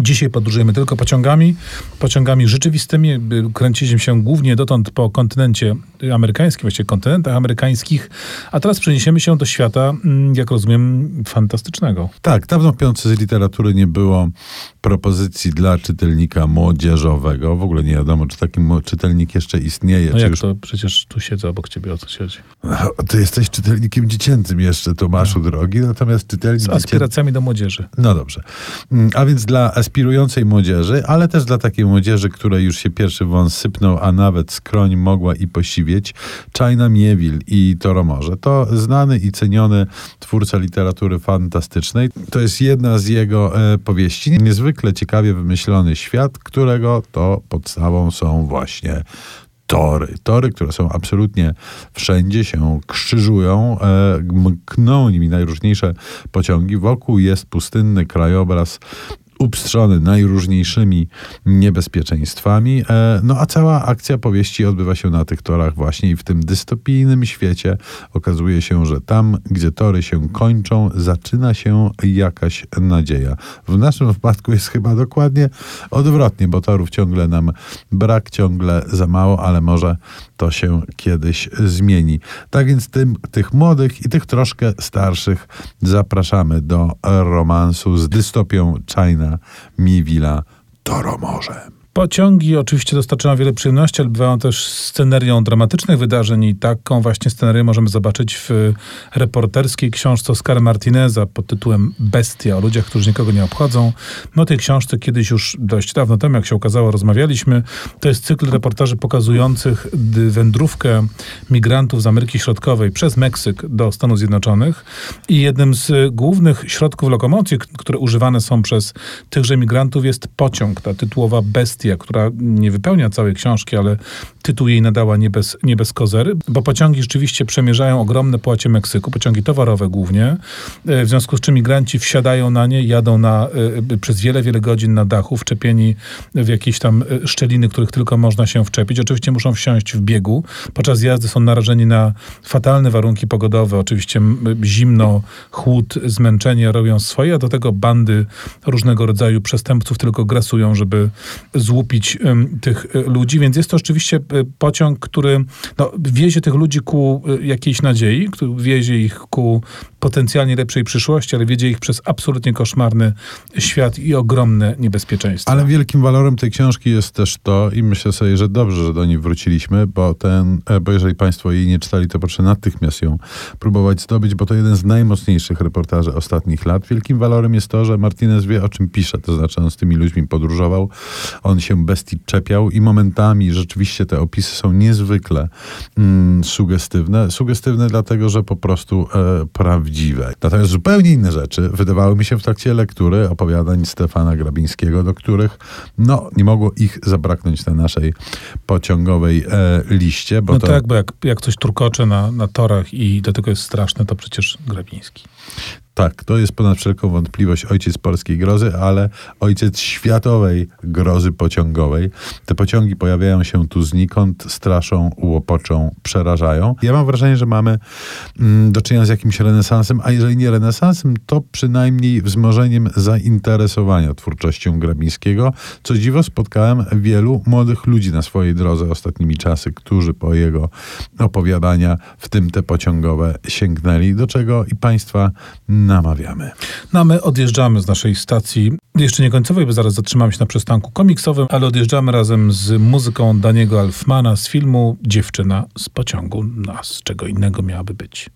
Dzisiaj podróżujemy tylko pociągami, pociągami rzeczywistymi. Kręciliśmy się głównie dotąd po kontynencie amerykańskim, właściwie kontynentach amerykańskich, a teraz przeniesiemy się do świata, mm, jak rozumiem, fantastycznego. Tak, dawno w piątce z literatury nie było propozycji dla czytelnika młodzieżowego. W ogóle nie wiadomo, czy taki czytelnik jeszcze istnieje. No jak już... to? Przecież tu siedzę obok ciebie, o co chodzi? No, ty jesteś czytelnikiem dziecięcym jeszcze, Tomaszu no. drogi, natomiast czytelnik... Z aspiracjami do młodzieży. No dobrze. Mm, a więc dla aspirującej młodzieży, ale też dla takiej młodzieży, której już się pierwszy wąs sypnął, a nawet skroń mogła i posiwieć, China Mieville i Toromorze. To znany i ceniony twórca literatury fantastycznej. To jest jedna z jego e, powieści. Niezwykle ciekawie wymyślony świat, którego to podstawą są właśnie tory. Tory, które są absolutnie wszędzie, się krzyżują, e, mkną nimi najróżniejsze pociągi. Wokół jest pustynny krajobraz upstrzony najróżniejszymi niebezpieczeństwami. E, no a cała akcja powieści odbywa się na tych torach właśnie i w tym dystopijnym świecie okazuje się, że tam, gdzie tory się kończą, zaczyna się jakaś nadzieja. W naszym wypadku jest chyba dokładnie odwrotnie, bo torów ciągle nam brak, ciągle za mało, ale może to się kiedyś zmieni. Tak więc tym, tych młodych i tych troszkę starszych zapraszamy do romansu z dystopią China Miwila Toro Morze. Pociągi oczywiście dostarczają wiele przyjemności, ale bywają też scenerią dramatycznych wydarzeń i taką właśnie scenerię możemy zobaczyć w reporterskiej książce Oscara Martineza pod tytułem Bestia, o ludziach, którzy nikogo nie obchodzą. No tej książce kiedyś już dość dawno temu, jak się okazało, rozmawialiśmy. To jest cykl reportaży pokazujących wędrówkę migrantów z Ameryki Środkowej przez Meksyk do Stanów Zjednoczonych i jednym z głównych środków lokomocji, które używane są przez tychże migrantów jest pociąg, ta tytułowa Bestia która nie wypełnia całej książki, ale tytuł jej nadała nie bez, nie bez kozery, bo pociągi rzeczywiście przemierzają ogromne płacie Meksyku, pociągi towarowe głównie, e, w związku z czym migranci wsiadają na nie, jadą na, e, przez wiele, wiele godzin na dachu, wczepieni w jakieś tam e, szczeliny, których tylko można się wczepić. Oczywiście muszą wsiąść w biegu. Podczas jazdy są narażeni na fatalne warunki pogodowe, oczywiście zimno, chłód, zmęczenie robią swoje, a do tego bandy różnego rodzaju przestępców tylko grasują, żeby złupić tych ludzi, więc jest to oczywiście pociąg, który no, wiezie tych ludzi ku y, jakiejś nadziei, który wiezie ich ku potencjalnie lepszej przyszłości, ale wiedzie ich przez absolutnie koszmarny świat i ogromne niebezpieczeństwa. Ale wielkim walorem tej książki jest też to, i myślę sobie, że dobrze, że do niej wróciliśmy, bo, ten, e, bo jeżeli Państwo jej nie czytali, to proszę natychmiast ją próbować zdobyć, bo to jeden z najmocniejszych reportaży ostatnich lat. Wielkim walorem jest to, że Martinez wie, o czym pisze, to znaczy on z tymi ludźmi podróżował, on się bestii czepiał i momentami rzeczywiście te opisy są niezwykle mm, sugestywne. Sugestywne dlatego, że po prostu e, prawdziwe. Natomiast zupełnie inne rzeczy wydawały mi się w trakcie lektury opowiadań Stefana Grabińskiego, do których no, nie mogło ich zabraknąć na naszej pociągowej e, liście. Bo no to... tak, bo jak, jak coś turkocze na, na torach i do tego jest straszne, to przecież Grabiński. Tak, to jest ponad wszelką wątpliwość ojciec polskiej grozy, ale ojciec światowej grozy pociągowej. Te pociągi pojawiają się tu znikąd, straszą, łopoczą, przerażają. Ja mam wrażenie, że mamy mm, do czynienia z jakimś renesansem, a jeżeli nie renesansem, to przynajmniej wzmożeniem zainteresowania twórczością Grabińskiego. Co dziwo, spotkałem wielu młodych ludzi na swojej drodze ostatnimi czasy, którzy po jego opowiadania, w tym te pociągowe, sięgnęli, do czego i państwa namawiamy. No my odjeżdżamy z naszej stacji, jeszcze nie końcowej, bo zaraz zatrzymamy się na przystanku komiksowym, ale odjeżdżamy razem z muzyką Daniego Alfmana z filmu Dziewczyna z pociągu. No, a z czego innego miałaby być?